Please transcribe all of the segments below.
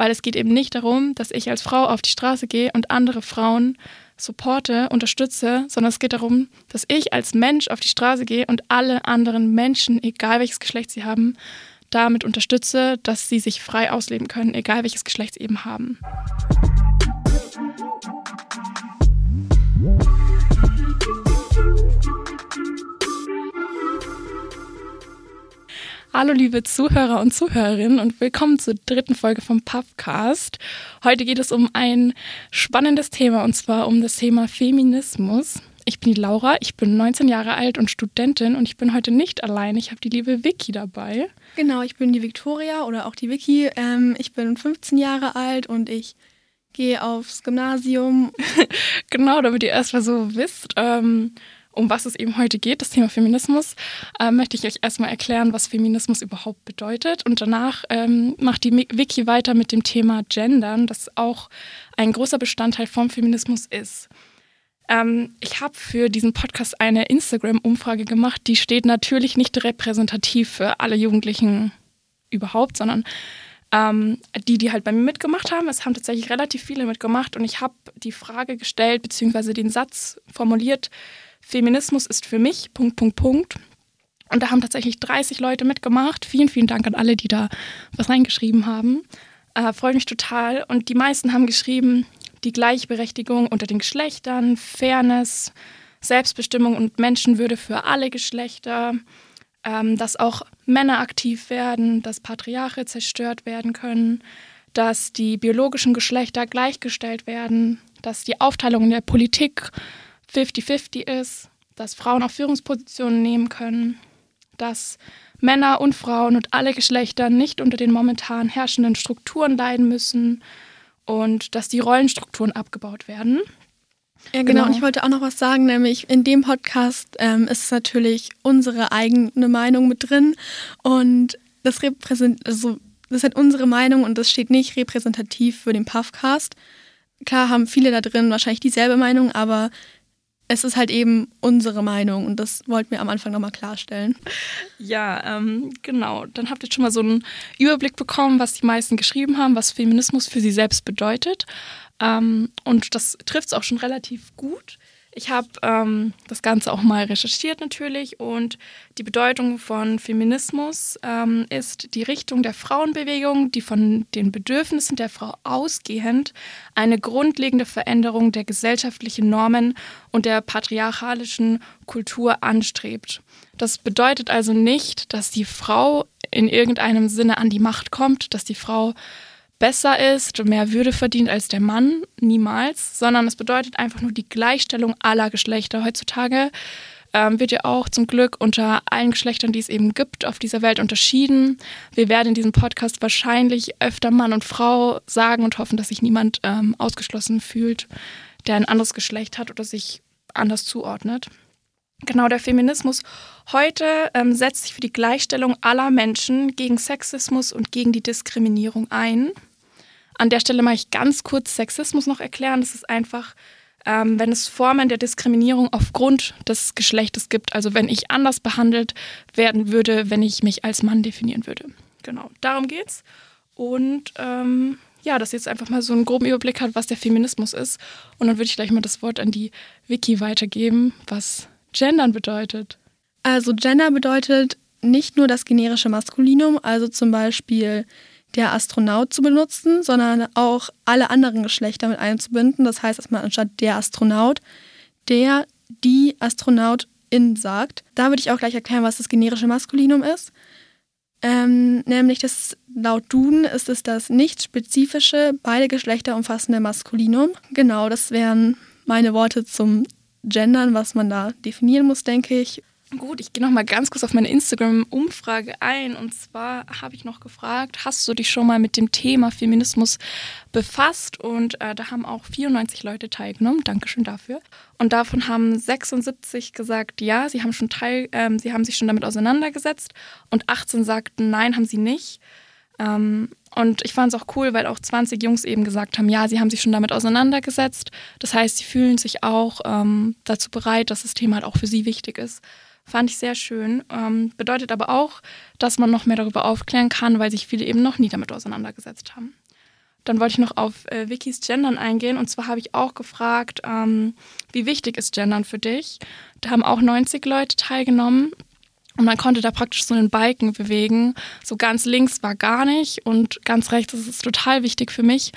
weil es geht eben nicht darum, dass ich als Frau auf die Straße gehe und andere Frauen supporte, unterstütze, sondern es geht darum, dass ich als Mensch auf die Straße gehe und alle anderen Menschen, egal welches Geschlecht sie haben, damit unterstütze, dass sie sich frei ausleben können, egal welches Geschlecht sie eben haben. Hallo liebe Zuhörer und Zuhörerinnen und willkommen zur dritten Folge vom Puffcast. Heute geht es um ein spannendes Thema und zwar um das Thema Feminismus. Ich bin die Laura, ich bin 19 Jahre alt und Studentin und ich bin heute nicht allein. Ich habe die liebe Vicky dabei. Genau, ich bin die Victoria oder auch die Vicky. Ähm, ich bin 15 Jahre alt und ich gehe aufs Gymnasium. genau, damit ihr erstmal so wisst. Ähm, um was es eben heute geht, das Thema Feminismus, äh, möchte ich euch erstmal erklären, was Feminismus überhaupt bedeutet. Und danach ähm, macht die Wiki weiter mit dem Thema Gendern, das auch ein großer Bestandteil vom Feminismus ist. Ähm, ich habe für diesen Podcast eine Instagram-Umfrage gemacht, die steht natürlich nicht repräsentativ für alle Jugendlichen überhaupt, sondern ähm, die, die halt bei mir mitgemacht haben. Es haben tatsächlich relativ viele mitgemacht und ich habe die Frage gestellt, beziehungsweise den Satz formuliert, Feminismus ist für mich, Punkt, Punkt, Punkt. Und da haben tatsächlich 30 Leute mitgemacht. Vielen, vielen Dank an alle, die da was reingeschrieben haben. Äh, Freue mich total. Und die meisten haben geschrieben, die Gleichberechtigung unter den Geschlechtern, Fairness, Selbstbestimmung und Menschenwürde für alle Geschlechter, ähm, dass auch Männer aktiv werden, dass Patriarche zerstört werden können, dass die biologischen Geschlechter gleichgestellt werden, dass die Aufteilung in der Politik 50-50 ist, dass Frauen auch Führungspositionen nehmen können, dass Männer und Frauen und alle Geschlechter nicht unter den momentan herrschenden Strukturen leiden müssen und dass die Rollenstrukturen abgebaut werden. Ja, genau. genau. Und ich wollte auch noch was sagen, nämlich in dem Podcast ähm, ist natürlich unsere eigene Meinung mit drin und das repräsent also das ist halt unsere Meinung und das steht nicht repräsentativ für den Puffcast. Klar haben viele da drin wahrscheinlich dieselbe Meinung, aber es ist halt eben unsere Meinung und das wollten wir am Anfang nochmal klarstellen. Ja, ähm, genau. Dann habt ihr schon mal so einen Überblick bekommen, was die meisten geschrieben haben, was Feminismus für sie selbst bedeutet. Ähm, und das trifft es auch schon relativ gut. Ich habe ähm, das Ganze auch mal recherchiert natürlich und die Bedeutung von Feminismus ähm, ist die Richtung der Frauenbewegung, die von den Bedürfnissen der Frau ausgehend eine grundlegende Veränderung der gesellschaftlichen Normen und der patriarchalischen Kultur anstrebt. Das bedeutet also nicht, dass die Frau in irgendeinem Sinne an die Macht kommt, dass die Frau besser ist, mehr Würde verdient als der Mann, niemals, sondern es bedeutet einfach nur die Gleichstellung aller Geschlechter. Heutzutage ähm, wird ja auch zum Glück unter allen Geschlechtern, die es eben gibt, auf dieser Welt unterschieden. Wir werden in diesem Podcast wahrscheinlich öfter Mann und Frau sagen und hoffen, dass sich niemand ähm, ausgeschlossen fühlt, der ein anderes Geschlecht hat oder sich anders zuordnet. Genau, der Feminismus heute ähm, setzt sich für die Gleichstellung aller Menschen gegen Sexismus und gegen die Diskriminierung ein. An der Stelle mache ich ganz kurz Sexismus noch erklären. Das ist einfach, ähm, wenn es Formen der Diskriminierung aufgrund des Geschlechtes gibt. Also wenn ich anders behandelt werden würde, wenn ich mich als Mann definieren würde. Genau, darum geht's. Und ähm, ja, dass ihr jetzt einfach mal so einen groben Überblick hat, was der Feminismus ist. Und dann würde ich gleich mal das Wort an die Wiki weitergeben, was Gendern bedeutet. Also Gender bedeutet nicht nur das generische Maskulinum, also zum Beispiel der Astronaut zu benutzen, sondern auch alle anderen Geschlechter mit einzubinden. Das heißt, dass man anstatt der Astronaut der, die Astronautin sagt. Da würde ich auch gleich erklären, was das generische Maskulinum ist. Ähm, nämlich das laut Duden ist es das nicht spezifische, beide Geschlechter umfassende Maskulinum. Genau, das wären meine Worte zum Gendern, was man da definieren muss, denke ich. Gut, ich gehe noch mal ganz kurz auf meine Instagram-Umfrage ein. Und zwar habe ich noch gefragt, hast du dich schon mal mit dem Thema Feminismus befasst? Und äh, da haben auch 94 Leute teilgenommen. Dankeschön dafür. Und davon haben 76 gesagt, ja, sie haben schon teil, ähm, sie haben sich schon damit auseinandergesetzt. Und 18 sagten, nein, haben sie nicht. Ähm, und ich fand es auch cool, weil auch 20 Jungs eben gesagt haben, ja, sie haben sich schon damit auseinandergesetzt. Das heißt, sie fühlen sich auch ähm, dazu bereit, dass das Thema halt auch für sie wichtig ist. Fand ich sehr schön. Ähm, bedeutet aber auch, dass man noch mehr darüber aufklären kann, weil sich viele eben noch nie damit auseinandergesetzt haben. dann wollte ich noch auf äh, Wikis Gendern eingehen. Und zwar habe ich auch gefragt, ähm, wie wichtig ist Gendern für dich? Da haben auch 90 Leute teilgenommen. Und man konnte da praktisch so einen Balken bewegen. So ganz links war gar nicht und ganz rechts ist es total wichtig für mich.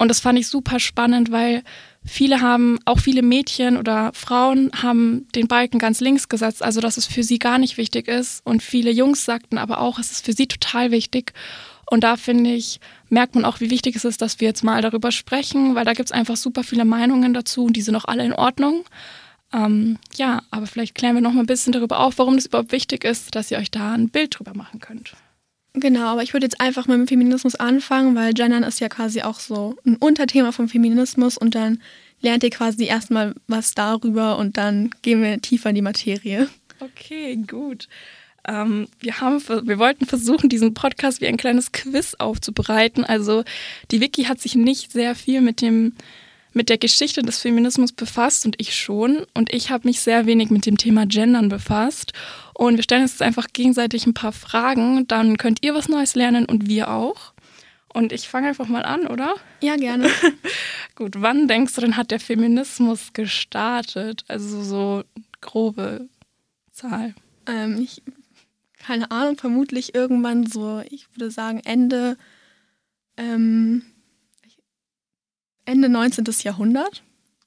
Und das fand ich super spannend, weil viele haben, auch viele Mädchen oder Frauen haben den Balken ganz links gesetzt, also dass es für sie gar nicht wichtig ist. Und viele Jungs sagten aber auch, es ist für sie total wichtig. Und da finde ich, merkt man auch, wie wichtig es ist, dass wir jetzt mal darüber sprechen, weil da gibt es einfach super viele Meinungen dazu und die sind auch alle in Ordnung. Ähm, ja, aber vielleicht klären wir noch mal ein bisschen darüber auf, warum das überhaupt wichtig ist, dass ihr euch da ein Bild drüber machen könnt. Genau, aber ich würde jetzt einfach mal mit Feminismus anfangen, weil Gendern ist ja quasi auch so ein Unterthema vom Feminismus und dann lernt ihr quasi erstmal was darüber und dann gehen wir tiefer in die Materie. Okay, gut. Ähm, wir, haben, wir wollten versuchen, diesen Podcast wie ein kleines Quiz aufzubereiten. Also die Wiki hat sich nicht sehr viel mit dem mit der Geschichte des Feminismus befasst und ich schon. Und ich habe mich sehr wenig mit dem Thema Gendern befasst. Und wir stellen uns jetzt einfach gegenseitig ein paar Fragen. Dann könnt ihr was Neues lernen und wir auch. Und ich fange einfach mal an, oder? Ja, gerne. Gut, wann denkst du denn, hat der Feminismus gestartet? Also so grobe Zahl. Ähm, ich keine Ahnung, vermutlich irgendwann so, ich würde sagen, Ende, ähm, Ende 19. Jahrhundert.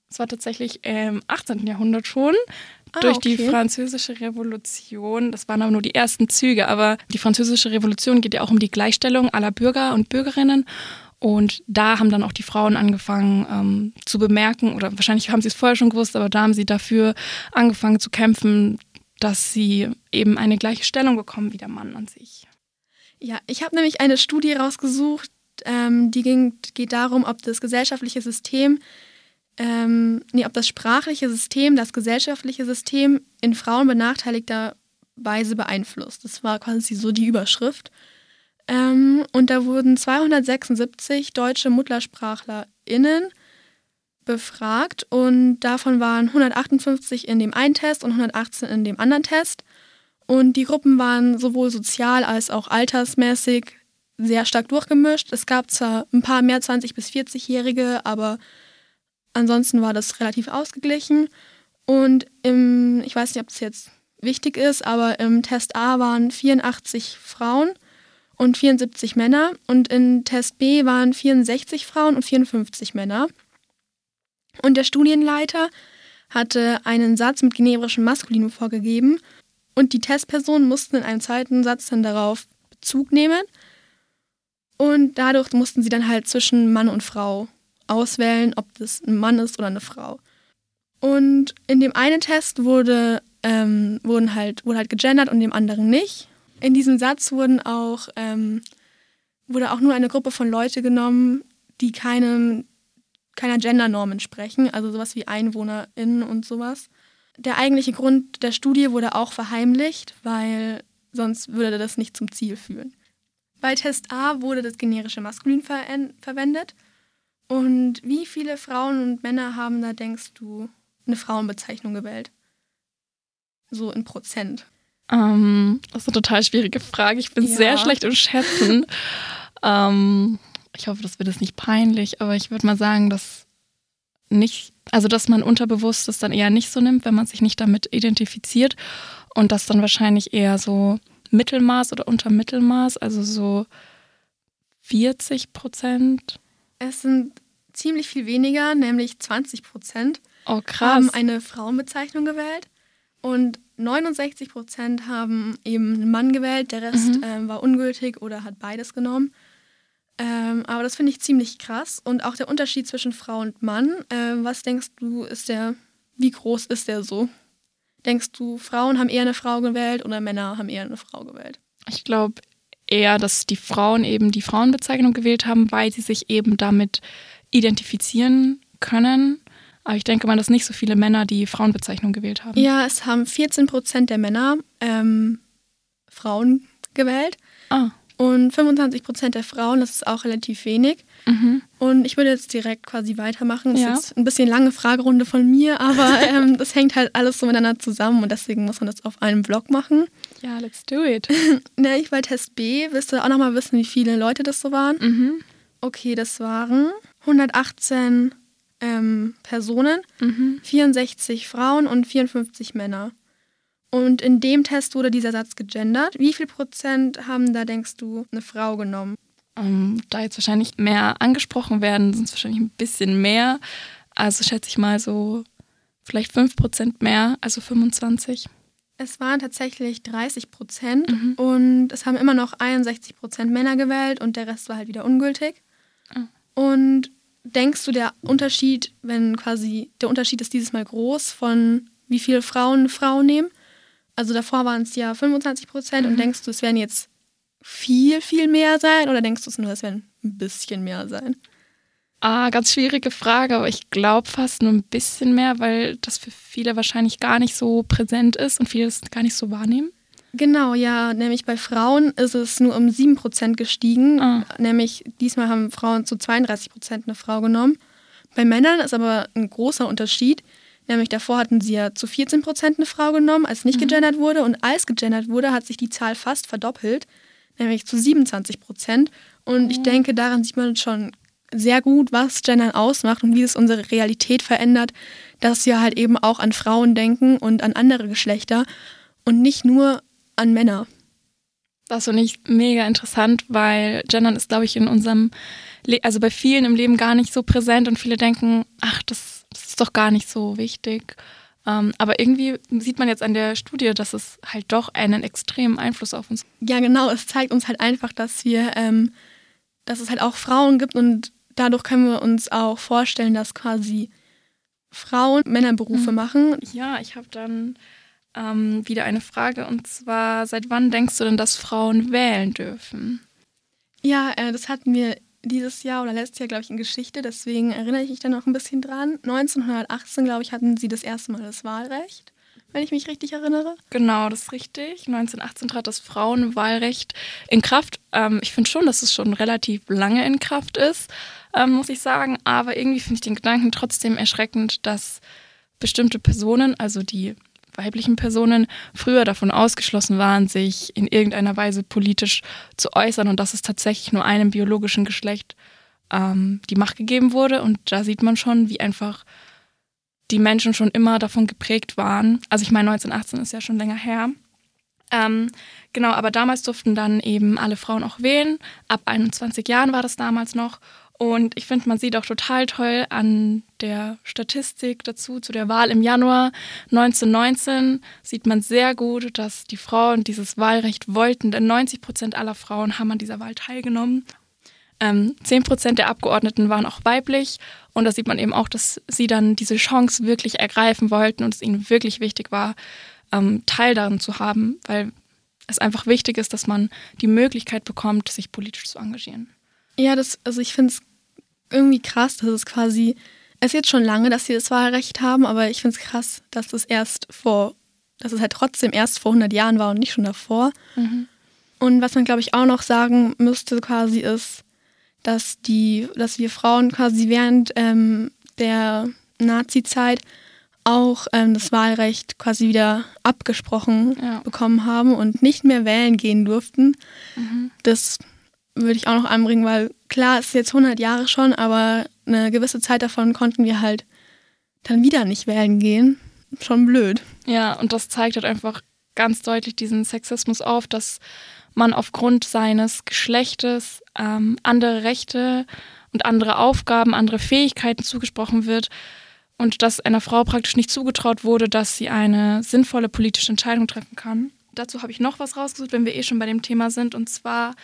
Es war tatsächlich im 18. Jahrhundert schon. Ah, durch okay. die Französische Revolution. Das waren aber nur die ersten Züge, aber die Französische Revolution geht ja auch um die Gleichstellung aller Bürger und Bürgerinnen. Und da haben dann auch die Frauen angefangen ähm, zu bemerken, oder wahrscheinlich haben sie es vorher schon gewusst, aber da haben sie dafür angefangen zu kämpfen, dass sie eben eine gleiche Stellung bekommen wie der Mann an sich. Ja, ich habe nämlich eine Studie rausgesucht, ähm, die ging, geht darum, ob das gesellschaftliche System, ähm, nee, ob das sprachliche System, das gesellschaftliche System in Frauen benachteiligter Weise beeinflusst. Das war quasi so die Überschrift. Ähm, und da wurden 276 deutsche MuttersprachlerInnen befragt und davon waren 158 in dem einen Test und 118 in dem anderen Test. Und die Gruppen waren sowohl sozial als auch altersmäßig sehr stark durchgemischt. Es gab zwar ein paar mehr 20- bis 40-Jährige, aber ansonsten war das relativ ausgeglichen. Und im, ich weiß nicht, ob das jetzt wichtig ist, aber im Test A waren 84 Frauen und 74 Männer und in Test B waren 64 Frauen und 54 Männer. Und der Studienleiter hatte einen Satz mit generischem Maskulinum vorgegeben und die Testpersonen mussten in einem zweiten Satz dann darauf Bezug nehmen. Und dadurch mussten sie dann halt zwischen Mann und Frau auswählen, ob das ein Mann ist oder eine Frau. Und in dem einen Test wurde, ähm, wurden halt, wurde halt gegendert und dem anderen nicht. In diesem Satz wurden auch, ähm, wurde auch nur eine Gruppe von Leuten genommen, die keinem keiner Gendernorm entsprechen, also sowas wie EinwohnerInnen und sowas. Der eigentliche Grund der Studie wurde auch verheimlicht, weil sonst würde das nicht zum Ziel führen. Bei Test A wurde das generische Maskulin ver verwendet. Und wie viele Frauen und Männer haben da, denkst du, eine Frauenbezeichnung gewählt? So in Prozent. Ähm, das ist eine total schwierige Frage. Ich bin ja. sehr schlecht im Schätzen. ähm, ich hoffe, das wird es nicht peinlich, aber ich würde mal sagen, dass nicht, also dass man unterbewusst es dann eher nicht so nimmt, wenn man sich nicht damit identifiziert und das dann wahrscheinlich eher so Mittelmaß oder unter Mittelmaß, also so 40 Prozent. Es sind ziemlich viel weniger, nämlich 20 Prozent oh, haben eine Frauenbezeichnung gewählt und 69 Prozent haben eben einen Mann gewählt, der Rest mhm. ähm, war ungültig oder hat beides genommen. Ähm, aber das finde ich ziemlich krass. Und auch der Unterschied zwischen Frau und Mann. Äh, was denkst du, ist der, wie groß ist der so? Denkst du, Frauen haben eher eine Frau gewählt oder Männer haben eher eine Frau gewählt? Ich glaube eher, dass die Frauen eben die Frauenbezeichnung gewählt haben, weil sie sich eben damit identifizieren können. Aber ich denke mal, dass nicht so viele Männer die Frauenbezeichnung gewählt haben. Ja, es haben 14 Prozent der Männer ähm, Frauen gewählt. Ah und 25 Prozent der Frauen, das ist auch relativ wenig. Mhm. Und ich würde jetzt direkt quasi weitermachen. Das ja. ist jetzt ein bisschen lange Fragerunde von mir, aber ähm, das hängt halt alles so miteinander zusammen und deswegen muss man das auf einem Vlog machen. Ja, let's do it. ne, ich bei Test B wirst du auch nochmal wissen, wie viele Leute das so waren. Mhm. Okay, das waren 118 ähm, Personen, Mhm. 64 Frauen und 54 Männer. Und in dem Test wurde dieser Satz gegendert. Wie viel Prozent haben da, denkst du, eine Frau genommen? Ähm, da jetzt wahrscheinlich mehr angesprochen werden, sind es wahrscheinlich ein bisschen mehr. Also schätze ich mal so vielleicht 5% mehr, also 25. Es waren tatsächlich 30 Prozent Mhm. und es haben immer noch 61 Prozent Männer gewählt und der Rest war halt wieder ungültig. Ah. Und denkst du, der Unterschied, wenn quasi der Unterschied ist dieses Mal groß von wie viele Frauen eine Frau nehmen? Also davor waren es ja 25 Prozent und Mhm. denkst du, es werden jetzt viel, viel mehr sein oder denkst du es nur, es werden ein bisschen mehr sein? Ah, ganz schwierige Frage, aber ich glaube fast nur ein bisschen mehr, weil das für viele wahrscheinlich gar nicht so präsent ist und viele es gar nicht so wahrnehmen. Genau, ja, nämlich bei Frauen ist es nur um 7% gestiegen. Ah. Nämlich diesmal haben Frauen zu 32% eine Frau genommen. Bei Männern ist aber ein großer Unterschied. Nämlich davor hatten sie ja zu 14% eine Frau genommen, als nicht gegendert wurde. Und als gegendert wurde, hat sich die Zahl fast verdoppelt, nämlich zu 27%. Und ich denke, daran sieht man schon sehr gut, was Gendern ausmacht und wie es unsere Realität verändert, dass wir halt eben auch an Frauen denken und an andere Geschlechter und nicht nur an Männer. Das finde ich mega interessant, weil Gendern ist, glaube ich, in unserem, Le also bei vielen im Leben gar nicht so präsent und viele denken, ach, das, das ist doch gar nicht so wichtig. Ähm, aber irgendwie sieht man jetzt an der Studie, dass es halt doch einen extremen Einfluss auf uns Ja, genau, es zeigt uns halt einfach, dass wir, ähm, dass es halt auch Frauen gibt und dadurch können wir uns auch vorstellen, dass quasi Frauen Männerberufe Mhm. machen. Ja, ich habe dann ähm, wieder eine Frage und zwar, seit wann denkst du denn, dass Frauen wählen dürfen? Ja, äh, das hatten wir dieses Jahr oder letztes Jahr, glaube ich, in Geschichte, deswegen erinnere ich mich da noch ein bisschen dran. 1918, glaube ich, hatten sie das erste Mal das Wahlrecht, wenn ich mich richtig erinnere. Genau, das ist richtig. 1918 trat das Frauenwahlrecht in Kraft. Ähm, ich finde schon, dass es schon relativ lange in Kraft ist, ähm, muss ich sagen. Aber irgendwie finde ich den Gedanken trotzdem erschreckend, dass bestimmte Personen, also die weiblichen Personen, früher davon ausgeschlossen waren, sich in irgendeiner Weise politisch zu äußern und dass es tatsächlich nur einem biologischen Geschlecht ähm, die Macht gegeben wurde. Und da sieht man schon, wie einfach die Menschen schon immer davon geprägt waren. Also ich meine, 1918 ist ja schon länger her. Ähm, genau, aber damals durften dann eben alle Frauen auch wählen. Ab 21 Jahren war das damals noch. Und ich finde, man sieht auch total toll an der Statistik dazu, zu der Wahl im Januar 1919, sieht man sehr gut, dass die Frauen dieses Wahlrecht wollten, denn 90 Prozent aller Frauen haben an dieser Wahl teilgenommen. Ähm, 10 Prozent der Abgeordneten waren auch weiblich und da sieht man eben auch, dass sie dann diese Chance wirklich ergreifen wollten und es ihnen wirklich wichtig war, ähm, Teil daran zu haben, weil es einfach wichtig ist, dass man die Möglichkeit bekommt, sich politisch zu engagieren. Ja, das, also ich finde es irgendwie krass, dass es quasi, es ist jetzt schon lange, dass sie das Wahlrecht haben, aber ich finde es krass, dass es erst vor, dass es halt trotzdem erst vor 100 Jahren war und nicht schon davor. Und was man, glaube ich, auch noch sagen müsste quasi ist, dass die, dass wir Frauen quasi während ähm, der Nazi-Zeit auch ähm, das Wahlrecht quasi wieder abgesprochen Ja. bekommen haben und nicht mehr wählen gehen durften. Mhm. Das würde ich auch noch anbringen, weil klar, es ist jetzt 100 Jahre schon, aber eine gewisse Zeit davon konnten wir halt dann wieder nicht wählen gehen. Schon blöd. Ja, und das zeigt halt einfach ganz deutlich diesen Sexismus auf, dass man aufgrund seines Geschlechtes ähm, andere Rechte und andere Aufgaben, andere Fähigkeiten zugesprochen wird und dass einer Frau praktisch nicht zugetraut wurde, dass sie eine sinnvolle politische Entscheidung treffen kann. Dazu habe ich noch was rausgesucht, wenn wir eh schon bei dem Thema sind. Und zwar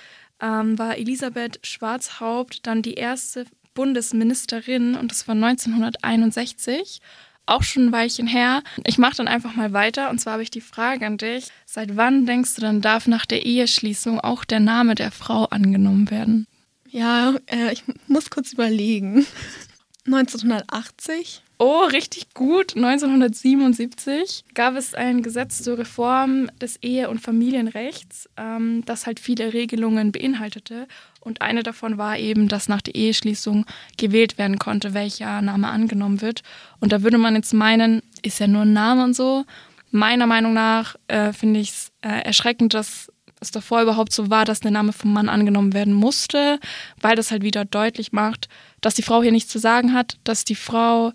ähm, war Elisabeth Schwarzhaupt dann die erste Bundesministerin und das war 1961 auch schon ein Weilchen her. Ich mache dann einfach mal weiter und zwar habe ich die Frage an dich. Seit wann denkst du dann, darf nach der Eheschließung auch der Name der Frau angenommen werden? Ja, äh, ich muss kurz überlegen. 1980? Oh, richtig gut. 1977 gab es ein Gesetz zur Reform des Ehe- und Familienrechts, ähm, das halt viele Regelungen beinhaltete. Und eine davon war eben, dass nach der Eheschließung gewählt werden konnte, welcher Name angenommen wird. Und da würde man jetzt meinen, ist ja nur ein Name und so. Meiner Meinung nach äh, finde ich es äh, erschreckend, dass es davor überhaupt so war, dass der Name vom Mann angenommen werden musste, weil das halt wieder deutlich macht, dass die Frau hier nichts zu sagen hat, dass die Frau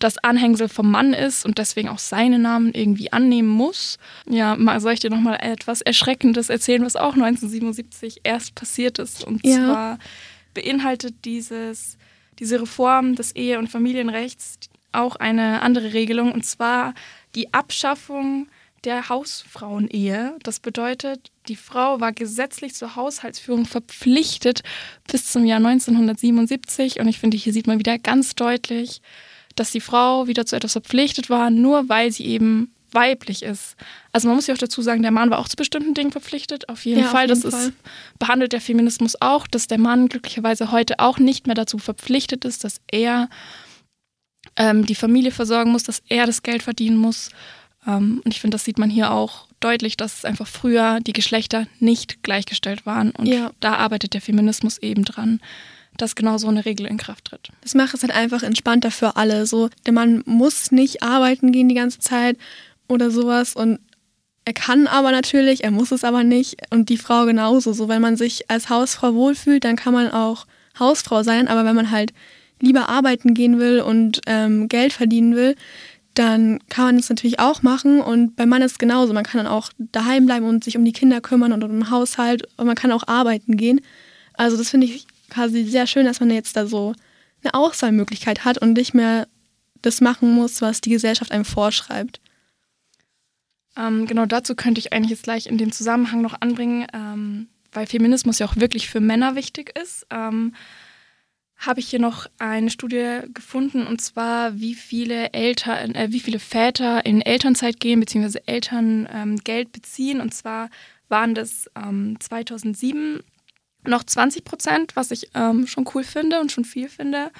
das Anhängsel vom Mann ist und deswegen auch seinen Namen irgendwie annehmen muss. Ja, soll ich dir nochmal etwas Erschreckendes erzählen, was auch 1977 erst passiert ist. Und ja. zwar beinhaltet dieses, diese Reform des Ehe- und Familienrechts auch eine andere Regelung, und zwar die Abschaffung der Hausfrauenehe. Das bedeutet, die Frau war gesetzlich zur Haushaltsführung verpflichtet bis zum Jahr 1977. Und ich finde, hier sieht man wieder ganz deutlich, dass die Frau wieder zu etwas verpflichtet war, nur weil sie eben weiblich ist. Also man muss ja auch dazu sagen, der Mann war auch zu bestimmten Dingen verpflichtet. Auf jeden ja, Fall. Auf jeden das Fall. ist behandelt der Feminismus auch, dass der Mann glücklicherweise heute auch nicht mehr dazu verpflichtet ist, dass er ähm, die Familie versorgen muss, dass er das Geld verdienen muss. Ähm, und ich finde, das sieht man hier auch deutlich, dass einfach früher die Geschlechter nicht gleichgestellt waren. Und ja. da arbeitet der Feminismus eben dran, dass genau so eine Regel in Kraft tritt. Das macht es halt einfach entspannter für alle. So, der Mann muss nicht arbeiten gehen die ganze Zeit oder sowas. Und er kann aber natürlich, er muss es aber nicht. Und die Frau genauso. So, wenn man sich als Hausfrau wohlfühlt, dann kann man auch Hausfrau sein. Aber wenn man halt lieber arbeiten gehen will und ähm, Geld verdienen will, dann kann man es natürlich auch machen. Und beim Mann ist es genauso. Man kann dann auch daheim bleiben und sich um die Kinder kümmern und um den Haushalt. Und man kann auch arbeiten gehen. Also das finde ich quasi sehr schön, dass man jetzt da so eine Auswahlmöglichkeit hat und nicht mehr das machen muss, was die Gesellschaft einem vorschreibt. Ähm, genau dazu könnte ich eigentlich jetzt gleich in dem Zusammenhang noch anbringen, ähm, weil Feminismus ja auch wirklich für Männer wichtig ist. Ähm, habe ich hier noch eine Studie gefunden und zwar, wie viele Eltern, äh, wie viele Väter in Elternzeit gehen bzw. Eltern ähm, Geld beziehen. Und zwar waren das ähm, 2007 noch 20 Prozent, was ich ähm, schon cool finde und schon viel finde.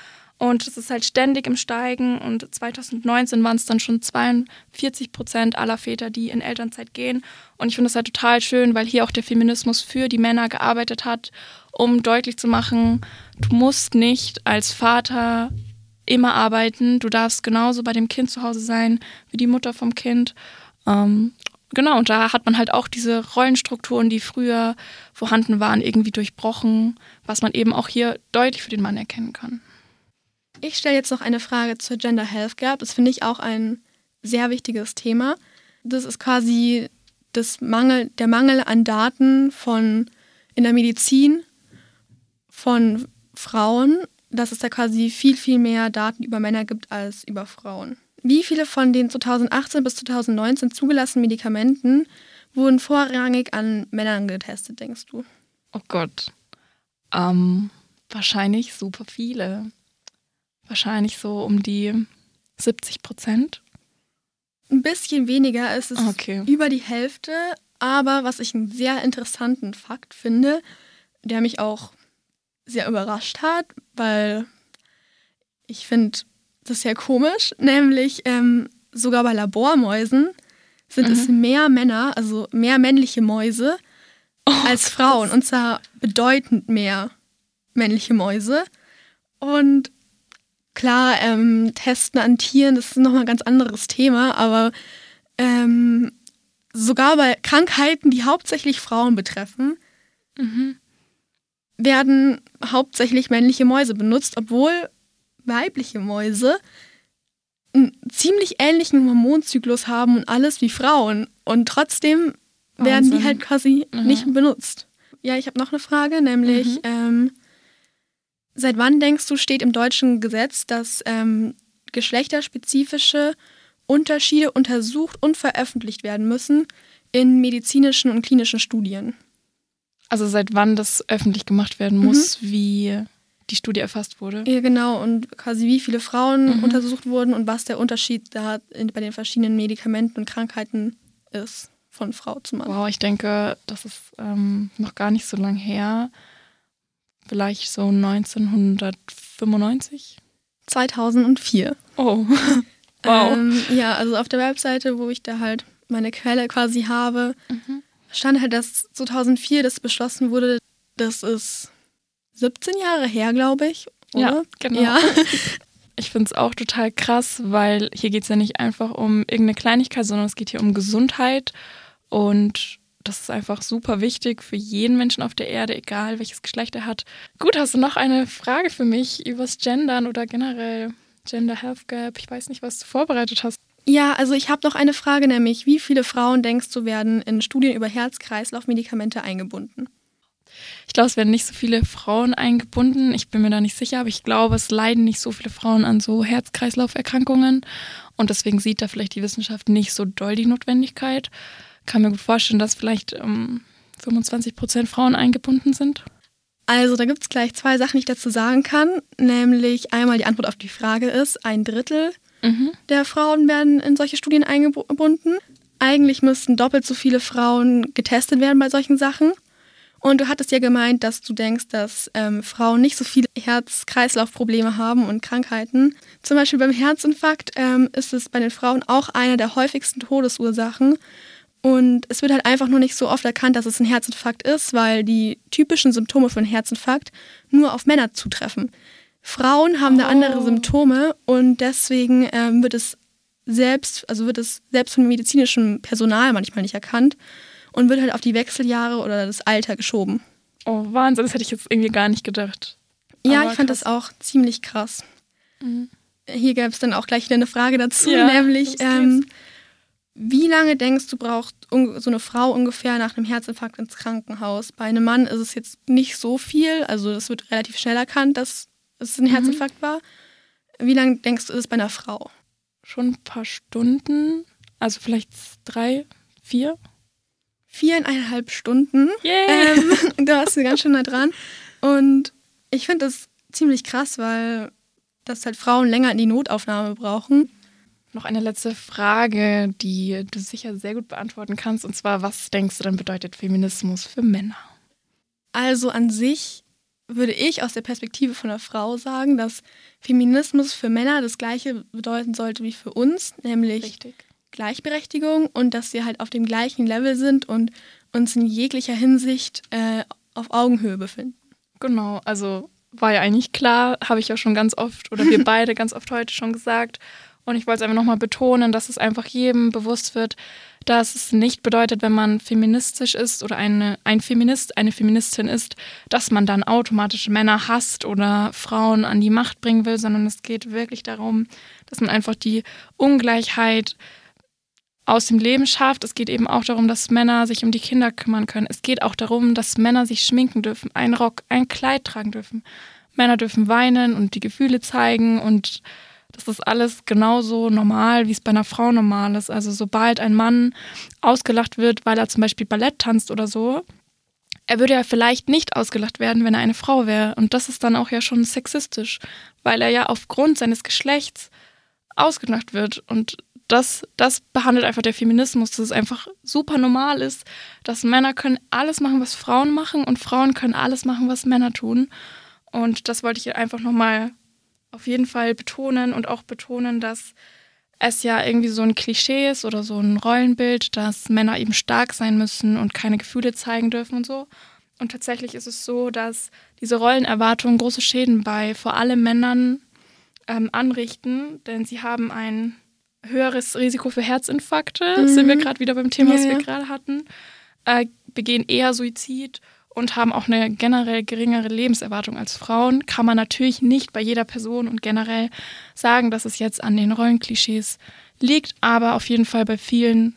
Und es ist halt ständig im Steigen. Und 2019 waren es dann schon 42 Prozent aller Väter, die in Elternzeit gehen. Und ich finde das halt total schön, weil hier auch der Feminismus für die Männer gearbeitet hat, um deutlich zu machen, du musst nicht als Vater immer arbeiten. Du darfst genauso bei dem Kind zu Hause sein wie die Mutter vom Kind. Ähm, genau, und da hat man halt auch diese Rollenstrukturen, die früher vorhanden waren, irgendwie durchbrochen, was man eben auch hier deutlich für den Mann erkennen kann. Ich stelle jetzt noch eine Frage zur Gender Health Gap. Das finde ich auch ein sehr wichtiges Thema. Das ist quasi das Mangel, der Mangel an Daten von in der Medizin von Frauen, dass es da quasi viel, viel mehr Daten über Männer gibt als über Frauen. Wie viele von den 2018 bis 2019 zugelassenen Medikamenten wurden vorrangig an Männern getestet, denkst du? Oh Gott. Ähm, wahrscheinlich super viele wahrscheinlich so um die 70 Prozent. Ein bisschen weniger, es ist okay. über die Hälfte. Aber was ich einen sehr interessanten Fakt finde, der mich auch sehr überrascht hat, weil ich finde das sehr komisch, nämlich ähm, sogar bei Labormäusen sind mhm. es mehr Männer, also mehr männliche Mäuse oh, als Frauen. Krass. Und zwar bedeutend mehr männliche Mäuse. Und Klar, ähm, Testen an Tieren, das ist nochmal ein ganz anderes Thema, aber ähm, sogar bei Krankheiten, die hauptsächlich Frauen betreffen, mhm. werden hauptsächlich männliche Mäuse benutzt, obwohl weibliche Mäuse einen ziemlich ähnlichen Hormonzyklus haben und alles wie Frauen. Und trotzdem Wahnsinn. werden die halt quasi mhm. nicht benutzt. Ja, ich habe noch eine Frage, nämlich mhm. ähm, Seit wann denkst du, steht im deutschen Gesetz, dass ähm, geschlechterspezifische Unterschiede untersucht und veröffentlicht werden müssen in medizinischen und klinischen Studien? Also seit wann das öffentlich gemacht werden mhm. muss, mhm. wie die Studie erfasst wurde? Ja, genau. Und quasi wie viele Frauen mhm. untersucht wurden und was der Unterschied da bei den verschiedenen Medikamenten und Krankheiten ist von Frau zu Mann. Wow, ich denke, das ist ähm, noch gar nicht so lange her vielleicht so 1995? 2004. Oh, wow. Ähm, ja, also auf der Webseite, wo ich da halt meine Quelle quasi habe, mhm. stand halt, dass 2004 das beschlossen wurde. Das ist 17 Jahre her, glaube ich. Oder? Ja, genau. Ja. Ich finde es auch total krass, weil hier geht es ja nicht einfach um irgendeine Kleinigkeit, sondern es geht hier um Gesundheit. Und das ist einfach super wichtig für jeden Menschen auf der Erde, egal welches Geschlecht er hat. Gut, hast du noch eine Frage für mich übers Gendern oder generell Gender Health Gap? Ich weiß nicht, was du vorbereitet hast. Ja, also ich habe noch eine Frage, nämlich wie viele Frauen denkst du werden in Studien über Herz-Kreislauf-Medikamente eingebunden? Ich glaube, es werden nicht so viele Frauen eingebunden. Ich bin mir da nicht sicher, aber ich glaube, es leiden nicht so viele Frauen an so Herz-Kreislauf-Erkrankungen. Und deswegen sieht da vielleicht die Wissenschaft nicht so doll die Notwendigkeit. Kann mir gut vorstellen, dass vielleicht ähm, 25 Prozent Frauen eingebunden sind. Also da gibt es gleich zwei Sachen, die ich dazu sagen kann. Nämlich einmal die Antwort auf die Frage ist, ein Drittel mhm. der Frauen werden in solche Studien eingebunden. Eigentlich müssten doppelt so viele Frauen getestet werden bei solchen Sachen. Und du hattest ja gemeint, dass du denkst, dass ähm, Frauen nicht so viele Herz-Kreislauf-Probleme haben und Krankheiten. Zum Beispiel beim Herzinfarkt ähm, ist es bei den Frauen auch eine der häufigsten Todesursachen. Und es wird halt einfach nur nicht so oft erkannt, dass es ein Herzinfarkt ist, weil die typischen Symptome für einen Herzinfarkt nur auf Männer zutreffen. Frauen haben oh. da andere Symptome und deswegen ähm, wird es selbst, also wird es selbst von medizinischem Personal manchmal nicht erkannt und wird halt auf die Wechseljahre oder das Alter geschoben. Oh, Wahnsinn, das hätte ich jetzt irgendwie gar nicht gedacht. Ja, Aber ich fand krass. das auch ziemlich krass. Mhm. Hier gäbe es dann auch gleich wieder eine Frage dazu, ja, nämlich, ähm, wie lange denkst du, braucht so eine Frau ungefähr nach einem Herzinfarkt ins Krankenhaus? Bei einem Mann ist es jetzt nicht so viel, also es wird relativ schnell erkannt, dass es ein mhm. Herzinfarkt war. Wie lange denkst du, ist es bei einer Frau? Schon ein paar Stunden, also vielleicht drei, vier viereinhalb Stunden. Yeah. Ähm, da warst du ganz schön nah dran. Und ich finde das ziemlich krass, weil das halt Frauen länger in die Notaufnahme brauchen. Noch eine letzte Frage, die du sicher sehr gut beantworten kannst. Und zwar, was denkst du dann bedeutet Feminismus für Männer? Also an sich würde ich aus der Perspektive von einer Frau sagen, dass Feminismus für Männer das gleiche bedeuten sollte wie für uns, nämlich Richtig. Gleichberechtigung und dass wir halt auf dem gleichen Level sind und uns in jeglicher Hinsicht äh, auf Augenhöhe befinden. Genau, also war ja eigentlich klar, habe ich ja schon ganz oft oder wir beide ganz oft heute schon gesagt. Und ich wollte es einfach nochmal betonen, dass es einfach jedem bewusst wird, dass es nicht bedeutet, wenn man feministisch ist oder eine, ein Feminist, eine Feministin ist, dass man dann automatisch Männer hasst oder Frauen an die Macht bringen will, sondern es geht wirklich darum, dass man einfach die Ungleichheit aus dem Leben schafft. Es geht eben auch darum, dass Männer sich um die Kinder kümmern können. Es geht auch darum, dass Männer sich schminken dürfen, einen Rock, ein Kleid tragen dürfen. Männer dürfen weinen und die Gefühle zeigen und das ist alles genauso normal, wie es bei einer Frau normal ist. Also sobald ein Mann ausgelacht wird, weil er zum Beispiel Ballett tanzt oder so, er würde ja vielleicht nicht ausgelacht werden, wenn er eine Frau wäre. Und das ist dann auch ja schon sexistisch, weil er ja aufgrund seines Geschlechts ausgelacht wird. Und das, das behandelt einfach der Feminismus, dass es einfach super normal ist, dass Männer können alles machen, was Frauen machen und Frauen können alles machen, was Männer tun. Und das wollte ich einfach nochmal auf jeden Fall betonen und auch betonen, dass es ja irgendwie so ein Klischee ist oder so ein Rollenbild, dass Männer eben stark sein müssen und keine Gefühle zeigen dürfen und so. Und tatsächlich ist es so, dass diese Rollenerwartungen große Schäden bei vor allem Männern ähm, anrichten, denn sie haben ein höheres Risiko für Herzinfarkte, mhm. sind wir gerade wieder beim Thema, ja, was wir ja. gerade hatten, äh, begehen eher Suizid und haben auch eine generell geringere Lebenserwartung als Frauen. Kann man natürlich nicht bei jeder Person und generell sagen, dass es jetzt an den Rollenklischees liegt, aber auf jeden Fall bei vielen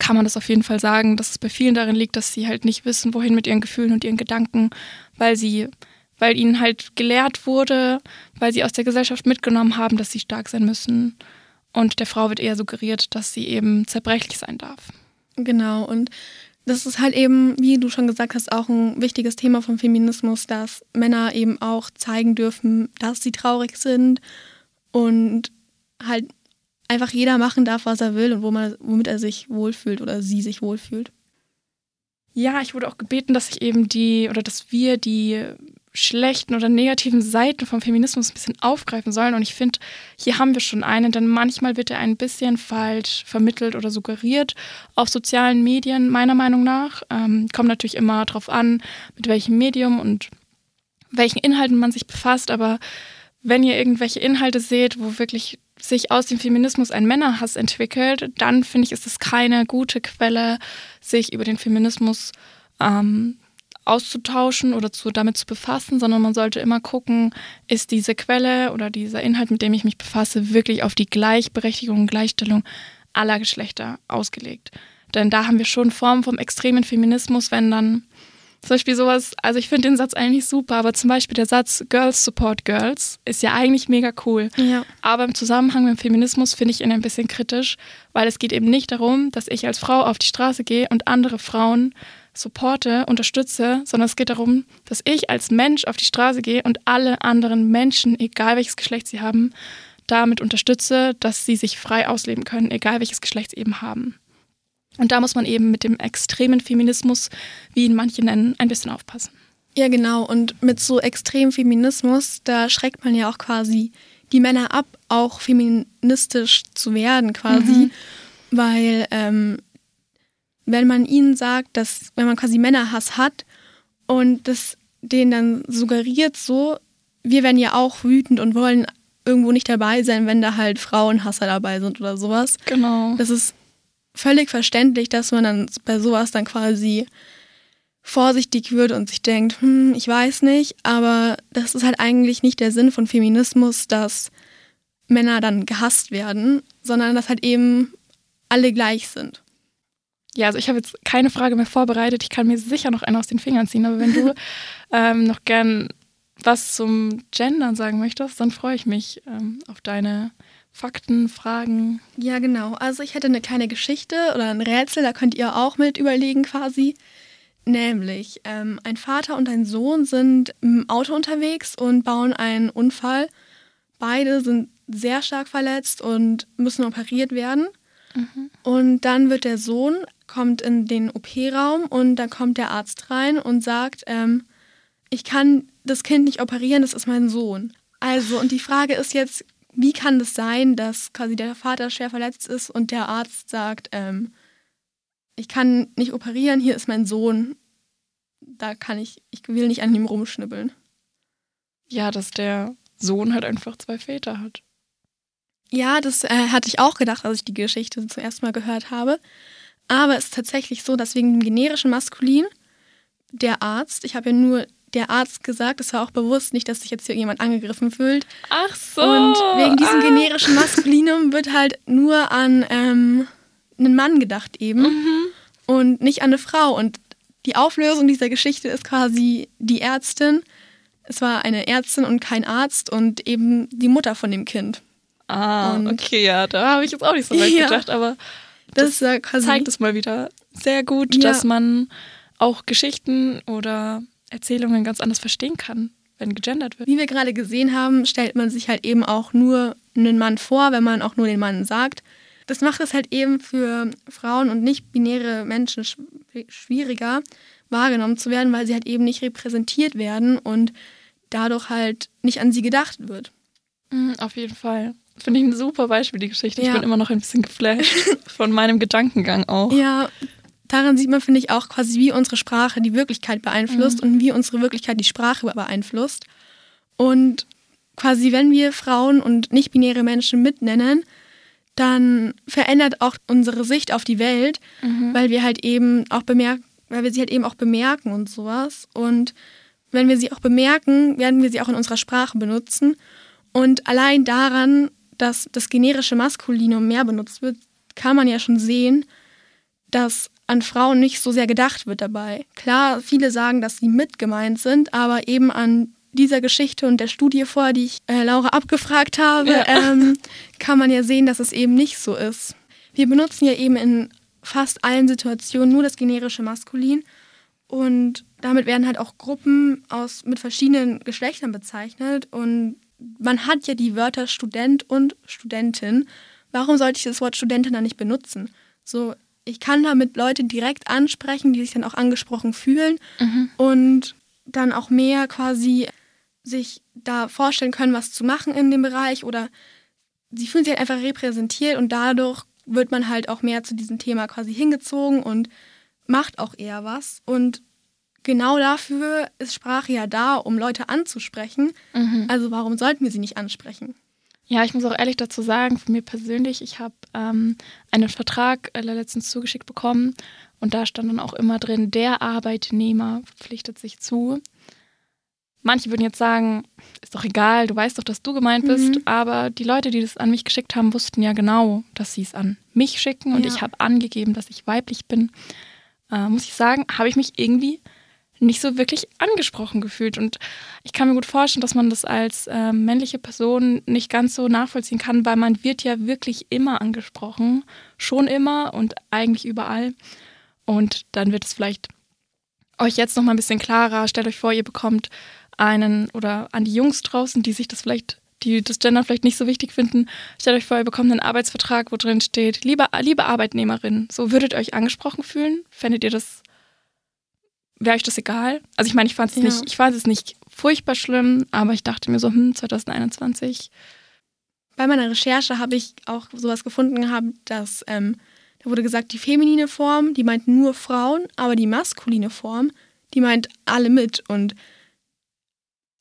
kann man das auf jeden Fall sagen, dass es bei vielen darin liegt, dass sie halt nicht wissen, wohin mit ihren Gefühlen und ihren Gedanken, weil sie weil ihnen halt gelehrt wurde, weil sie aus der Gesellschaft mitgenommen haben, dass sie stark sein müssen und der Frau wird eher suggeriert, dass sie eben zerbrechlich sein darf. Genau, und das ist halt eben, wie du schon gesagt hast, auch ein wichtiges Thema vom Feminismus, dass Männer eben auch zeigen dürfen, dass sie traurig sind und halt einfach jeder machen darf, was er will und womit er sich wohlfühlt oder sie sich wohlfühlt. Ja, ich wurde auch gebeten, dass ich eben die oder dass wir die schlechten oder negativen Seiten vom Feminismus ein bisschen aufgreifen sollen. Und ich finde, hier haben wir schon eine, denn manchmal wird er ein bisschen falsch vermittelt oder suggeriert auf sozialen Medien, meiner Meinung nach. Ähm, kommt natürlich immer darauf an, mit welchem Medium und welchen Inhalten man sich befasst, aber wenn ihr irgendwelche Inhalte seht, wo wirklich sich aus dem Feminismus ein Männerhass entwickelt, dann finde ich, ist es keine gute Quelle, sich über den Feminismus ähm, auszutauschen oder zu, damit zu befassen, sondern man sollte immer gucken, ist diese Quelle oder dieser Inhalt, mit dem ich mich befasse, wirklich auf die Gleichberechtigung und Gleichstellung aller Geschlechter ausgelegt. Denn da haben wir schon Formen vom extremen Feminismus, wenn dann zum Beispiel sowas, also ich finde den Satz eigentlich super, aber zum Beispiel der Satz Girls support Girls ist ja eigentlich mega cool. Ja. Aber im Zusammenhang mit dem Feminismus finde ich ihn ein bisschen kritisch, weil es geht eben nicht darum, dass ich als Frau auf die Straße gehe und andere Frauen supporte, unterstütze, sondern es geht darum, dass ich als Mensch auf die Straße gehe und alle anderen Menschen, egal welches Geschlecht sie haben, damit unterstütze, dass sie sich frei ausleben können, egal welches Geschlecht sie eben haben. Und da muss man eben mit dem extremen Feminismus, wie ihn manche nennen, ein bisschen aufpassen. Ja, genau. Und mit so extremem Feminismus, da schreckt man ja auch quasi die Männer ab, auch feministisch zu werden quasi. Mhm. Weil ähm, wenn man ihnen sagt, dass, wenn man quasi Männerhass hat und das denen dann suggeriert so, wir werden ja auch wütend und wollen irgendwo nicht dabei sein, wenn da halt Frauenhasser dabei sind oder sowas. Genau. Das ist völlig verständlich, dass man dann bei sowas dann quasi vorsichtig wird und sich denkt, hm, ich weiß nicht, aber das ist halt eigentlich nicht der Sinn von Feminismus, dass Männer dann gehasst werden, sondern dass halt eben alle gleich sind. Ja, also ich habe jetzt keine Frage mehr vorbereitet. Ich kann mir sicher noch eine aus den Fingern ziehen, aber wenn du ähm, noch gern was zum Gendern sagen möchtest, dann freue ich mich ähm, auf deine Fakten, Fragen. Ja, genau. Also ich hätte eine kleine Geschichte oder ein Rätsel, da könnt ihr auch mit überlegen quasi. Nämlich, ähm, ein Vater und ein Sohn sind im Auto unterwegs und bauen einen Unfall. Beide sind sehr stark verletzt und müssen operiert werden. Mhm. Und dann wird der Sohn, kommt in den OP-Raum und dann kommt der Arzt rein und sagt, ähm, ich kann das Kind nicht operieren, das ist mein Sohn. Also, und die Frage ist jetzt, wie kann es das sein, dass quasi der Vater schwer verletzt ist und der Arzt sagt, ähm, ich kann nicht operieren, hier ist mein Sohn, da kann ich, ich will nicht an ihm rumschnibbeln. Ja, dass der Sohn halt einfach zwei Väter hat. Ja, das äh, hatte ich auch gedacht, als ich die Geschichte zuerst mal gehört habe. Aber es ist tatsächlich so, dass wegen dem generischen Maskulin der Arzt, ich habe ja nur der Arzt gesagt, es war auch bewusst nicht, dass sich jetzt hier jemand angegriffen fühlt. Ach so. Und wegen diesem ah. generischen Maskulinum wird halt nur an ähm, einen Mann gedacht eben mhm. und nicht an eine Frau. Und die Auflösung dieser Geschichte ist quasi die Ärztin. Es war eine Ärztin und kein Arzt und eben die Mutter von dem Kind. Ah, und okay, ja, da habe ich jetzt auch nicht so weit ja, gedacht, aber das, das zeigt es mal wieder sehr gut, ja. dass man auch Geschichten oder Erzählungen ganz anders verstehen kann, wenn gegendert wird. Wie wir gerade gesehen haben, stellt man sich halt eben auch nur einen Mann vor, wenn man auch nur den Mann sagt. Das macht es halt eben für Frauen und nicht-binäre Menschen schwieriger wahrgenommen zu werden, weil sie halt eben nicht repräsentiert werden und dadurch halt nicht an sie gedacht wird. Mhm, auf jeden Fall. Finde ich ein super Beispiel, die Geschichte. Ja. Ich bin immer noch ein bisschen geflasht von meinem Gedankengang auch. Ja, daran sieht man, finde ich, auch quasi, wie unsere Sprache die Wirklichkeit beeinflusst mhm. und wie unsere Wirklichkeit die Sprache beeinflusst. Und quasi, wenn wir Frauen und nicht-binäre Menschen mitnennen, dann verändert auch unsere Sicht auf die Welt, mhm. weil wir halt eben auch bemerken, weil wir sie halt eben auch bemerken und sowas. Und wenn wir sie auch bemerken, werden wir sie auch in unserer Sprache benutzen. Und allein daran, dass das generische Maskulinum mehr benutzt wird, kann man ja schon sehen, dass an Frauen nicht so sehr gedacht wird dabei. Klar, viele sagen, dass sie mit gemeint sind, aber eben an dieser Geschichte und der Studie vorher, die ich äh, Laura abgefragt habe, ja. ähm, kann man ja sehen, dass es eben nicht so ist. Wir benutzen ja eben in fast allen Situationen nur das generische Maskulin und damit werden halt auch Gruppen aus, mit verschiedenen Geschlechtern bezeichnet und man hat ja die Wörter Student und Studentin. Warum sollte ich das Wort Studentin dann nicht benutzen? So, ich kann damit Leute direkt ansprechen, die sich dann auch angesprochen fühlen mhm. und dann auch mehr quasi sich da vorstellen können, was zu machen in dem Bereich oder sie fühlen sich halt einfach repräsentiert und dadurch wird man halt auch mehr zu diesem Thema quasi hingezogen und macht auch eher was. Und genau dafür ist Sprache ja da, um Leute anzusprechen. Mhm. Also warum sollten wir sie nicht ansprechen? Ja, ich muss auch ehrlich dazu sagen, von mir persönlich, ich habe ähm, einen Vertrag äh, letztens zugeschickt bekommen und da stand dann auch immer drin, der Arbeitnehmer verpflichtet sich zu. Manche würden jetzt sagen, ist doch egal, du weißt doch, dass du gemeint bist, Mhm. aber die Leute, die das an mich geschickt haben, wussten ja genau, dass sie es an mich schicken und Ja. ich habe angegeben, dass ich weiblich bin. Äh, muss ich sagen, habe ich mich irgendwie nicht so wirklich angesprochen gefühlt. Und ich kann mir gut vorstellen, dass man das als äh, männliche Person nicht ganz so nachvollziehen kann, weil man wird ja wirklich immer angesprochen. Schon immer und eigentlich überall. Und dann wird es vielleicht euch jetzt noch mal ein bisschen klarer. Stellt euch vor, ihr bekommt einen oder an die Jungs draußen, die sich das vielleicht, die das Gender vielleicht nicht so wichtig finden. Stellt euch vor, ihr bekommt einen Arbeitsvertrag, wo drin steht, liebe, liebe Arbeitnehmerin, so würdet ihr euch angesprochen fühlen? Fändet ihr das, wäre euch das egal? Also ich meine, ich fand es Ja. nicht, ich fand es nicht furchtbar schlimm, aber ich dachte mir so, hm, 2021. Bei meiner Recherche habe ich auch sowas gefunden gehabt, dass ähm, da wurde gesagt, die feminine Form, die meint nur Frauen, aber die maskuline Form, die meint alle mit. Und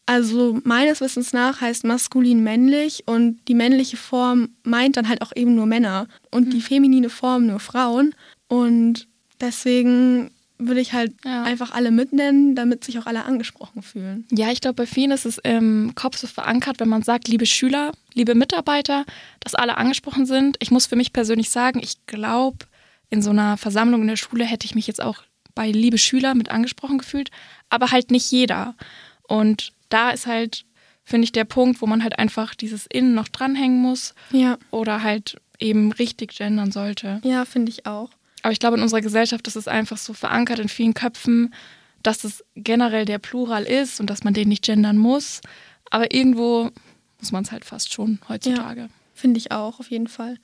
also meines Wissens nach heißt maskulin männlich und die männliche Form meint dann halt auch eben nur Männer und die feminine Form nur Frauen. Und deswegen würde ich halt Ja. einfach alle mitnennen, damit sich auch alle angesprochen fühlen. Ja, ich glaube, bei vielen ist es im Kopf so verankert, wenn man sagt, liebe Schüler, liebe Mitarbeiter, dass alle angesprochen sind. Ich muss für mich persönlich sagen, ich glaube, in so einer Versammlung in der Schule hätte ich mich jetzt auch bei liebe Schüler mit angesprochen gefühlt, aber halt nicht jeder. Und da ist halt, finde ich, der Punkt, wo man halt einfach dieses Innen noch dranhängen muss Ja, oder halt eben richtig gendern sollte. ja, finde ich auch. Aber ich glaube, in unserer Gesellschaft ist es einfach so verankert in vielen Köpfen, dass es generell der Plural ist und dass man den nicht gendern muss. Aber irgendwo muss man es halt fast schon heutzutage. Finde ich auch, auf jeden Fall.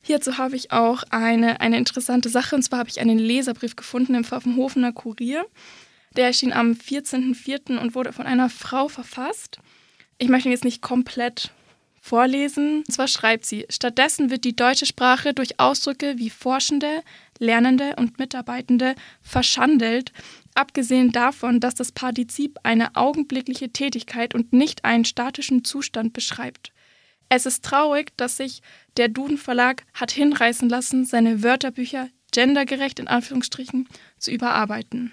Hierzu habe ich auch eine, eine interessante Sache. Und zwar habe ich einen Leserbrief gefunden im Pfaffenhofener Kurier. Der erschien am 14.04. und wurde von einer Frau verfasst. Ich möchte ihn jetzt nicht komplett vorlesen. Und zwar schreibt sie, stattdessen wird die deutsche Sprache durch Ausdrücke wie Forschende, Lernende und Mitarbeitende verschandelt, abgesehen davon, dass das Partizip eine augenblickliche Tätigkeit und nicht einen statischen Zustand beschreibt. Es ist traurig, dass sich der Duden Verlag hat hinreißen lassen, seine Wörterbücher gendergerecht in Anführungsstrichen zu überarbeiten.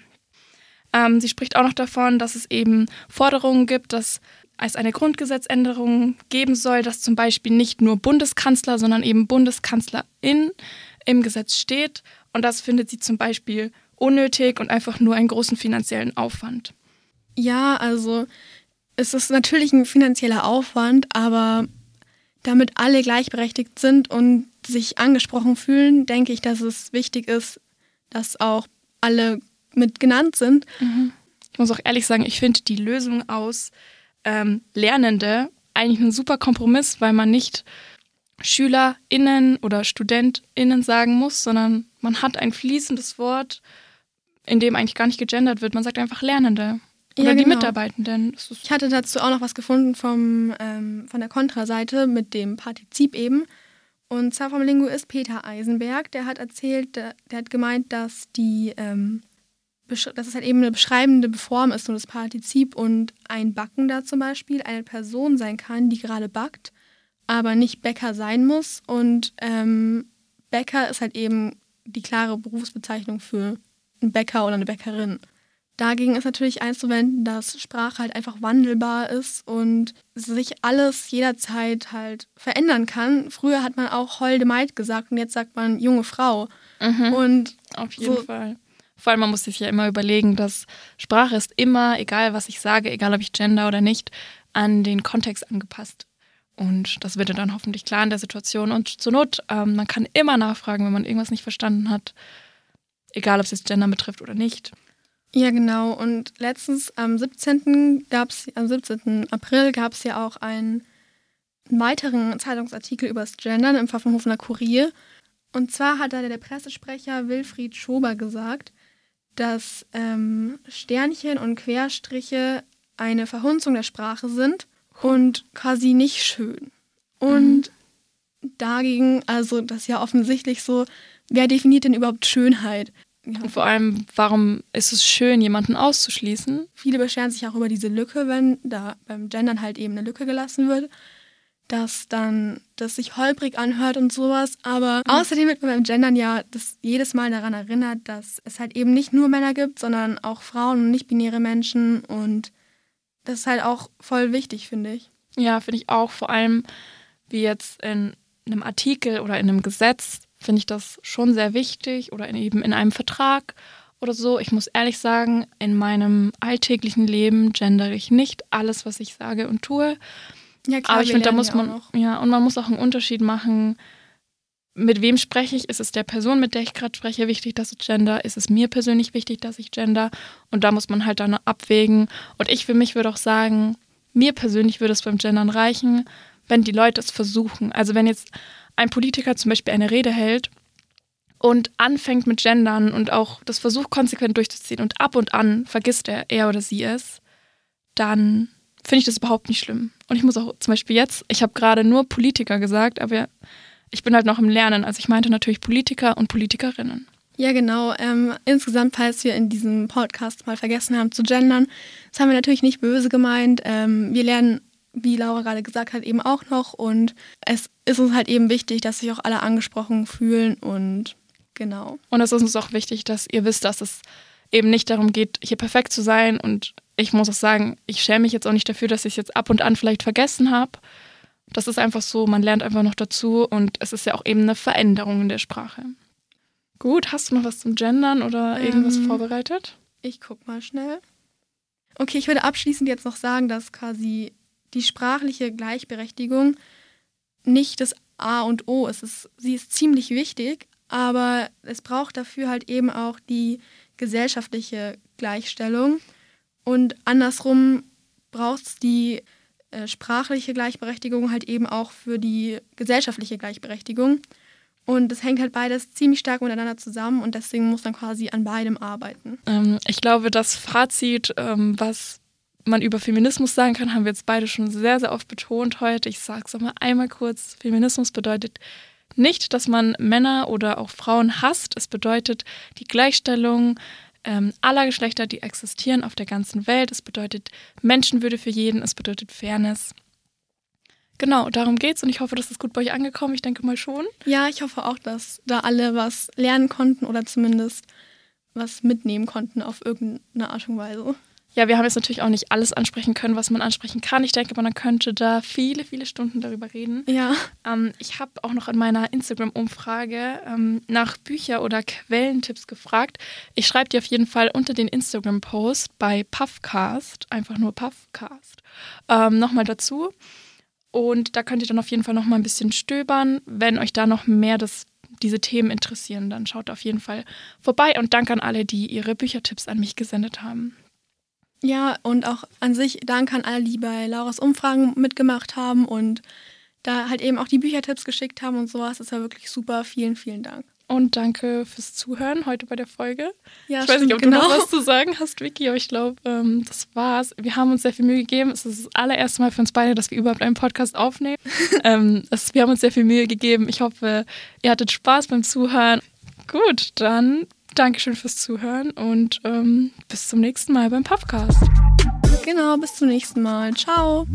Ähm, sie spricht auch noch davon, dass es eben Forderungen gibt, dass es eine Grundgesetzänderung geben soll, dass zum Beispiel nicht nur Bundeskanzler, sondern eben Bundeskanzlerin im Gesetz steht. Und das findet sie zum Beispiel unnötig und einfach nur einen großen finanziellen Aufwand. Ja, also es ist natürlich ein finanzieller Aufwand, aber damit alle gleichberechtigt sind und sich angesprochen fühlen, denke ich, dass es wichtig ist, dass auch alle mit genannt sind. Ich muss auch ehrlich sagen, ich finde die Lösung aus ähm, Lernende eigentlich ein super Kompromiss, weil man nicht SchülerInnen oder StudentInnen sagen muss, sondern man hat ein fließendes Wort, in dem eigentlich gar nicht gegendert wird. Man sagt einfach Lernende oder Ja, die genau. Mitarbeitenden. Das ist Ich hatte dazu auch noch was gefunden vom, ähm, von der Kontraseite mit dem Partizip eben. Und zwar vom Linguist Peter Eisenberg. Der hat erzählt, der, der hat gemeint, dass die, ähm, dass es halt eben eine beschreibende Form ist, nur das Partizip und ein Backender zum Beispiel eine Person sein kann, die gerade backt, aber nicht Bäcker sein muss. Und ähm, Bäcker ist halt eben die klare Berufsbezeichnung für einen Bäcker oder eine Bäckerin. Dagegen ist natürlich einzuwenden, dass Sprache halt einfach wandelbar ist und sich alles jederzeit halt verändern kann. Früher hat man auch holde Maid gesagt und jetzt sagt man junge Frau. Und auf jeden So- Fall. Vor allem, man muss sich ja immer überlegen, dass Sprache ist immer, egal was ich sage, egal ob ich gender oder nicht, an den Kontext angepasst. Und das wird dann hoffentlich klar in der Situation. Und zur Not, ähm, man kann immer nachfragen, wenn man irgendwas nicht verstanden hat. Egal, ob es jetzt Gender betrifft oder nicht. ja, genau. Und letztens am 17. gab's, am 17. April gab es ja auch einen weiteren Zeitungsartikel über das Gendern im Pfaffenhofener Kurier. Und zwar hat da der Pressesprecher Wilfried Schober gesagt, dass ähm, Sternchen und Querstriche eine Verhunzung der Sprache sind und quasi nicht schön. Und dagegen, also das ist ja offensichtlich so, wer definiert denn überhaupt Schönheit? Ja. Und vor allem, warum ist es schön, jemanden auszuschließen? Viele beschweren sich auch über diese Lücke, wenn da beim Gendern halt eben eine Lücke gelassen wird, dass dann das sich holprig anhört und sowas. Aber mhm. außerdem wird man beim Gendern ja das jedes Mal daran erinnert, dass es halt eben nicht nur Männer gibt, sondern auch Frauen und nicht-binäre Menschen. Und das ist halt auch voll wichtig, finde ich. Ja, finde ich auch. Vor allem, wie jetzt in einem Artikel oder in einem Gesetz finde ich das schon sehr wichtig oder in, eben in einem Vertrag oder so. Ich muss ehrlich sagen, in meinem alltäglichen Leben gendere ich nicht alles, was ich sage und tue. Ja, klar, Aber ich finde, da muss man, ja, und man muss auch einen Unterschied machen. Mit wem spreche ich? Ist es der Person, mit der ich gerade spreche, wichtig, dass ich gender? Ist es mir persönlich wichtig, dass ich gender? Und da muss man halt dann abwägen. Und ich für mich würde auch sagen, mir persönlich würde es beim Gendern reichen, wenn die Leute es versuchen. Also wenn jetzt ein Politiker zum Beispiel eine Rede hält und anfängt mit Gendern und auch das versucht konsequent durchzuziehen und ab und an vergisst er, er oder sie es, dann finde ich das überhaupt nicht schlimm. Und ich muss auch zum Beispiel jetzt, ich habe gerade nur Politiker gesagt, aber ich bin halt noch im Lernen. Also ich meinte natürlich Politiker und Politikerinnen. Ja, genau. Ähm, insgesamt, falls wir in diesem Podcast mal vergessen haben zu gendern, das haben wir natürlich nicht böse gemeint. Ähm, wir lernen wie Laura gerade gesagt hat, eben auch noch. Und es ist uns halt eben wichtig, dass sich auch alle angesprochen fühlen und genau. Und es ist uns auch wichtig, dass ihr wisst, dass es eben nicht darum geht, hier perfekt zu sein. Und ich muss auch sagen, ich schäme mich jetzt auch nicht dafür, dass ich es jetzt ab und an vielleicht vergessen habe. Das ist einfach so, man lernt einfach noch dazu und es ist ja auch eben eine Veränderung in der Sprache. Gut, hast du noch was zum Gendern oder irgendwas ähm, vorbereitet? Ich guck mal schnell. Okay, ich würde abschließend jetzt noch sagen, dass quasi die sprachliche Gleichberechtigung nicht das A und O ist. Es, sie ist ziemlich wichtig, aber es braucht dafür halt eben auch die gesellschaftliche Gleichstellung. Und andersrum braucht es die äh, sprachliche Gleichberechtigung halt eben auch für die gesellschaftliche Gleichberechtigung. Und das hängt halt beides ziemlich stark miteinander zusammen und deswegen muss man quasi an beidem arbeiten. Ähm, ich glaube, das Fazit, ähm, was man über Feminismus sagen kann, haben wir jetzt beide schon sehr, sehr oft betont heute. Ich sage es nochmal einmal kurz. Feminismus bedeutet nicht, dass man Männer oder auch Frauen hasst. Es bedeutet die Gleichstellung ähm, aller Geschlechter, die existieren auf der ganzen Welt. Es bedeutet Menschenwürde für jeden. Es bedeutet Fairness. Genau, darum geht's und ich hoffe, das ist gut bei euch angekommen. Ich denke mal schon. Ja, ich hoffe auch, dass da alle was lernen konnten oder zumindest was mitnehmen konnten auf irgendeine Art und Weise. Ja, wir haben jetzt natürlich auch nicht alles ansprechen können, was man ansprechen kann. Ich denke, man könnte da viele, viele Stunden darüber reden. Ja. Ähm, ich habe auch noch in meiner Instagram-Umfrage ähm, nach Bücher- oder Quellentipps gefragt. Ich schreibe dir auf jeden Fall unter den Instagram-Post bei Puffcast, einfach nur Puffcast, ähm, nochmal dazu. Und da könnt ihr dann auf jeden Fall nochmal ein bisschen stöbern. Wenn euch da noch mehr das diese Themen interessieren, dann schaut auf jeden Fall vorbei und danke an alle, die ihre Büchertipps an mich gesendet haben. Ja, und auch an sich Dank an alle, die bei Lauras Umfragen mitgemacht haben und da halt eben auch die Büchertipps geschickt haben und sowas. Das ist ja wirklich super. Vielen, vielen Dank. Und danke fürs Zuhören heute bei der Folge. Ja, ich weiß nicht, ob genau. du noch was zu sagen hast, Vicky, aber ich glaube, ähm, das war's. Wir haben uns sehr viel Mühe gegeben. Es ist das allererste Mal für uns beide, dass wir überhaupt einen Podcast aufnehmen. ähm, es, wir haben uns sehr viel Mühe gegeben. Ich hoffe, ihr hattet Spaß beim Zuhören. Gut, dann Dankeschön fürs Zuhören und ähm, bis zum nächsten Mal beim Podcast. Genau, bis zum nächsten Mal. Ciao.